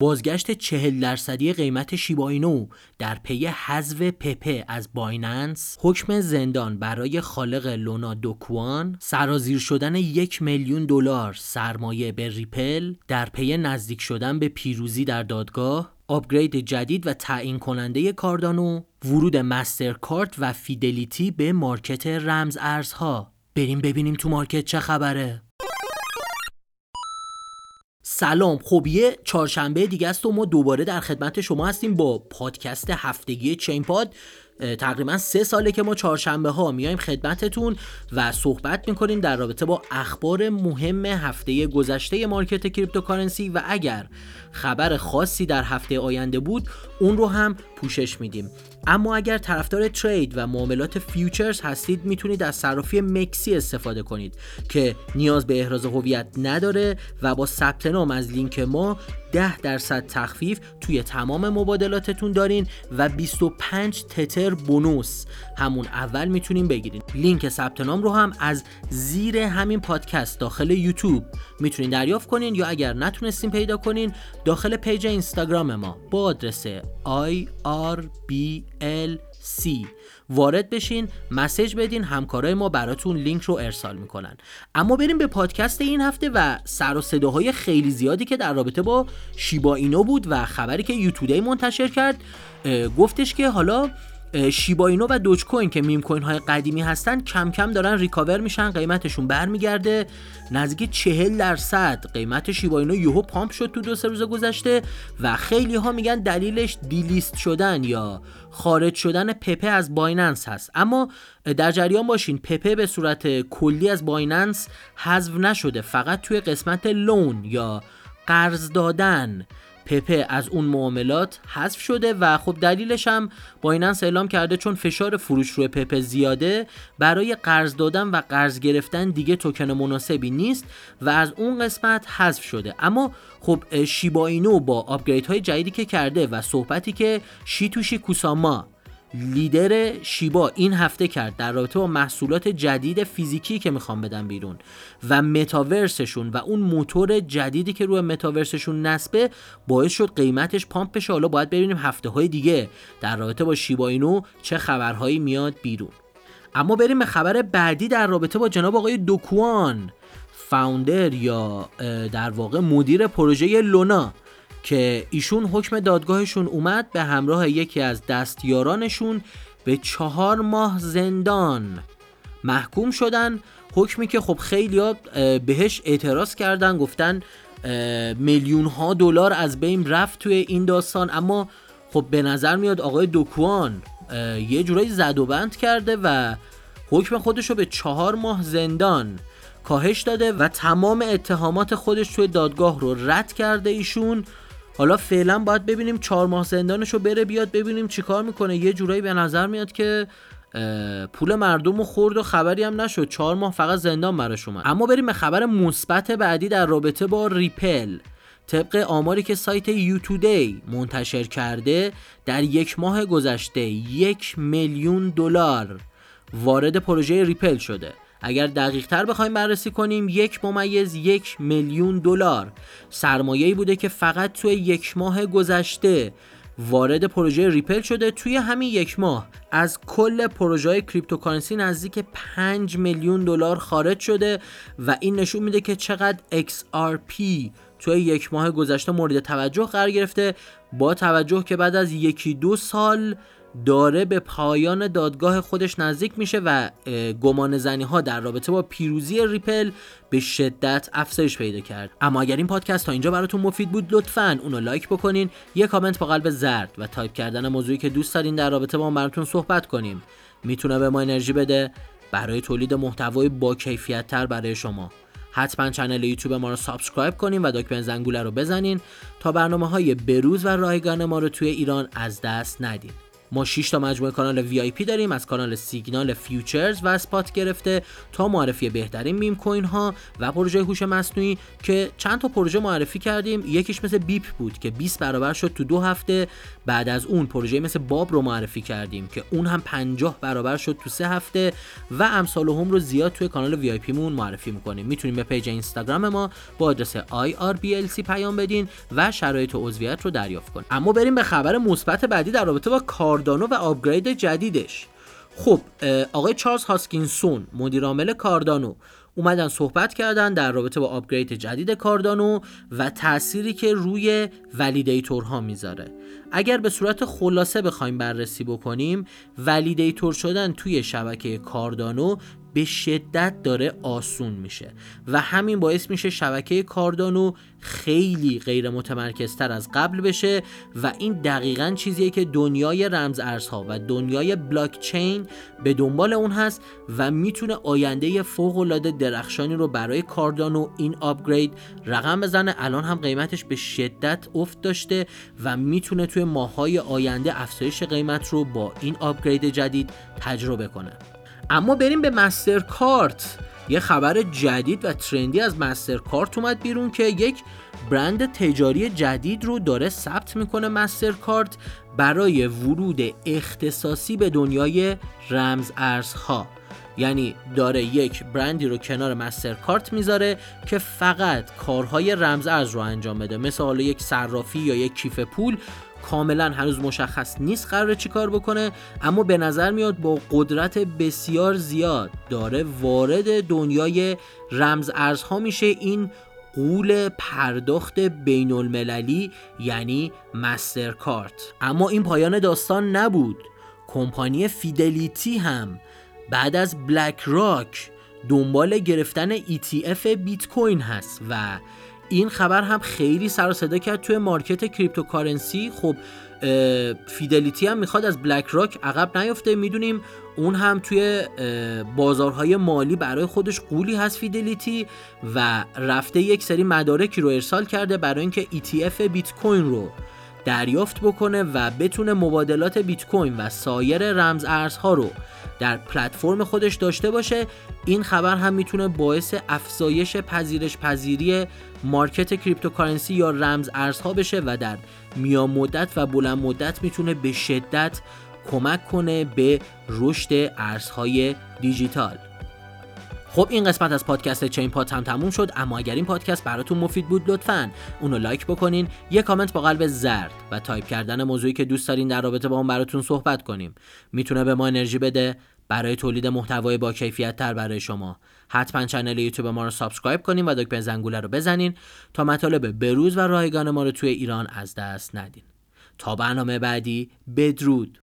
بازگشت چهل درصدی قیمت شیباینو در پی حذف پپه از بایننس حکم زندان برای خالق لونا دو کوان سرازیر شدن یک میلیون دلار سرمایه به ریپل در پی نزدیک شدن به پیروزی در دادگاه upgrade جدید و تعیین کننده کاردانو ورود مسترکارت و فیدلیتی به market رمز ارزها بریم ببینیم تو market چه خبره. سلام. خب یه چهارشنبه دیگه است و ما دوباره در خدمت شما هستیم با پادکست هفتگی چین پاد. تقریبا سه ساله که ما چهارشنبه ها میایم خدمتتون و صحبت می‌کنیم در رابطه با اخبار مهم هفته گذشته market cryptocurrency و اگر خبر خاصی در هفته آینده بود اون رو هم پوشش میدیم. اما اگر طرفدار trade و معاملات futures هستید می‌تونید از صرافی مکسی استفاده کنید که نیاز به احراز هویت نداره و با ثبت نام از لینک ما 10 درصد تخفیف توی تمام مبادلاتتون دارین و 25 تتر bonus. همون اول می‌تونین بگیرین. لینک ثبت نام رو هم از زیر همین پادکست داخل یوتیوب می‌تونین دریافت کنین یا اگر نتونستین پیدا کنین داخل پیج اینستاگرام ما با آدرس IRBLC وارد بشین message بدین همکارای ما براتون لینک رو ارسال می‌کنن. اما بریم به پادکست این هفته و سر و صداهای خیلی زیادی که در رابطه با شیبا اینو بود و خبری که یوتودی منتشر کرد گفتش که حالا شیباینو و دوج کوین که meme coin های قدیمی هستن کم کم دارن recover میشن قیمتشون برمیگرده. نزدیک 40 درصد قیمت شیباینو یهو pump شد تو دو سه روز گذشته و خیلی ها میگن دلیلش delist شدن یا خارج شدن پپه از بایننس هست. اما در جریان باشین پپه به صورت کلی از بایننس حذف نشده. فقط توی قسمت loan یا قرض دادن پپه از اون معاملات حذف شده و خب دلیلش هم بایننس اعلام کرده چون فشار فروش روی پپه زیاده برای قرض دادن و قرض گرفتن دیگه توکن مناسبی نیست و از اون قسمت حذف شده. اما خب شیباینو با upgrade های جدیدی که کرده و صحبتی که شیتوشی کوساما لیدر شیبا این هفته کرد در رابطه با محصولات جدید فیزیکی که می‌خوام بدن بیرون و متاورسشون و اون موتور جدیدی که روی متاورسشون نسبه باعث شد قیمتش پامپ بشه حالا باید ببینیم هفته های دیگه در رابطه با شیبا اینو چه خبرهایی میاد بیرون. اما بریم به خبر بعدی در رابطه با جناب آقای دوکوان فاوندر یا در واقع مدیر پروژه لونا. که ایشون حکم دادگاهشون اومد به همراه یکی از دستیارانشون به چهار ماه زندان. محکوم شدن. حکمی که خب خیلی بهش اعتراض کردن گفتن میلیون ها دلار از بین رفت توی این داستان. اما خب به نظر میاد آقای دوکوان یه جورایی زد و بند کرده و حکم خودش رو به چهار ماه زندان کاهش داده و تمام اتهامات خودش توی دادگاه رو رد کرده ایشون. حالا فعلا باید ببینیم چهار ماه زندانش رو بره بیاد ببینیم چیکار می‌کنه. یه جورایی به نظر میاد که پول مردم رو خورد و خبری هم نشد. چهار ماه فقط زندان براش اومد. اما بریم به خبر مثبت بعدی در رابطه با ریپل. طبق آماری که سایت یوتودی منتشر کرده در یک ماه گذشته یک میلیون دلار وارد پروژه ریپل شده. اگر دقیق تر بخوایم بررسی کنیم یک ممیز یک میلیون دلار. سرمایه‌ای بوده که فقط توی یک ماه گذشته وارد پروژه ریپل شده توی همین یک ماه. از کل پروژه های cryptocurrency نزدیک 5 میلیون دلار خارج شده و این نشون میده که چقدر XRP توی یک ماه گذشته مورد توجه قرار گرفته. با توجه که بعد از یکی دو سال داره به پایان دادگاه خودش نزدیک میشه و گمان زنی ها در رابطه با پیروزی ریپل به شدت افزایش پیدا کرد. اما اگر این پادکست تا اینجا براتون مفید بود لطفا اونو لایک بکنین یه کامنت با قلب زرد و تایپ کردن موضوعی که دوست دارین در رابطه با براتون صحبت کنیم. می‌تونه به ما انرژی بده. برای تولید محتوای با کیفیت تر برای شما. حتما channel یوتیوب ما رو subscribe کنین و دکمه زنگوله رو بزنین تا برنامه های بروز و رایگان ما رو توی ایران از دست ندین. ما 6 تا مجموعه کانال VIP داریم از کانال سیگنال futures و spot گرفته تا معرفی بهترین meme coin ها و پروژه هوش مصنوعی که چند تا پروژه معرفی کردیم. یکیش مثل بیپ بود که 20 برابر شد تو دو هفته. بعد از اون پروژه مثل باب رو معرفی کردیم که اون هم 50 برابر شد تو سه هفته و امثال هم رو زیاد توی کانال VIP مون معرفی می‌کنیم. می‌تونین به پیج اینستاگرام ما با آدرس IRBLC پیام بدین و شرایط عضویت رو دریافت کنید اما بریم به خبر مثبت بعدی در رابطه با کاردانو و آپگرید جدیدش. خب آقای چارلز هاسکینسون مدیر عامل کاردانو اومدن صحبت کردن در رابطه با آپگرید جدید کاردانو و تأثیری که روی ولیدیتورها می‌ذاره. اگر به صورت خلاصه بخوایم بررسی بکنیم ولیدیتور شدن توی شبکه کاردانو به شدت داره آسون میشه و همین باعث میشه شبکه کاردانو خیلی غیر متمرکزتر از قبل بشه و این دقیقا چیزیه که دنیای رمز ارزها و دنیای بلاک چین به دنبال اون هست و می‌تونه آینده فوق العاده درخشانی رو برای کاردانو این آپگرید رقم بزنه. الان هم قیمتش به شدت افت داشته و می‌تونه توی ماهای آینده افزایش قیمت رو با این آپگرید جدید تجربه کنه. اما بریم به مستر کارت یه خبر جدید و ترندی از مستر کارت اومد بیرون که یک برند تجاری جدید رو داره ثبت می‌کنه مستر کارت برای ورود اختصاصی به دنیای رمز ارزها. یعنی داره یک برندی رو کنار مستر کارت می‌ذاره که فقط کارهای رمز ارز رو انجام بده. مثل حالا یک صرافی یا یک کیف پول کاملا هنوز مشخص نیست قرار چی کار بکنه اما به نظر میاد با قدرت بسیار زیاد داره وارد دنیای رمز ارزها میشه. این غول پرداخت بین المللی یعنی مستر کارت اما این پایان داستان نبود. کمپانی فیدلیتی هم بعد از بلک راک دنبال گرفتن ETF بیت کوین هست و این خبر هم خیلی سر و صدا کرد توی market cryptocurrency. خب فیدلیتی هم می‌خواد از بلک راک عقب نیفته. می‌دونیم اون هم توی بازارهای مالی برای خودش غولی هست فیدلیتی و رفته یک سری مدارکی رو ارسال کرده برای اینکه ETF بیت کوین رو دریافت بکنه و بتونه مبادلات بیت کوین و سایر رمز ارزها رو در پلتفرم خودش داشته باشه این خبر هم می‌تونه باعث افزایش پذیرش پذیری market cryptocurrency یا رمز ارزها بشه و در میان مدت و بلند مدت می‌تونه به شدت کمک کنه به رشد ارزهای دیجیتال. خب این قسمت از پادکست چین پات هم تموم شد اما اگر این پادکست براتون مفید بود لطفا اونو لایک بکنین یه کامنت با قلب زرد و تایپ کردن موضوعی که دوست دارین در رابطه با اون براتون صحبت کنیم. می‌تونه به ما انرژی بده. برای تولید محتوای با کیفیت تر برای شما. حتما channel یوتیوب ما رو subscribe کنین و دکمه زنگوله رو بزنین تا مطالب بروز و رایگان ما رو توی ایران از دست ندین. تا برنامه بعدی بدرود.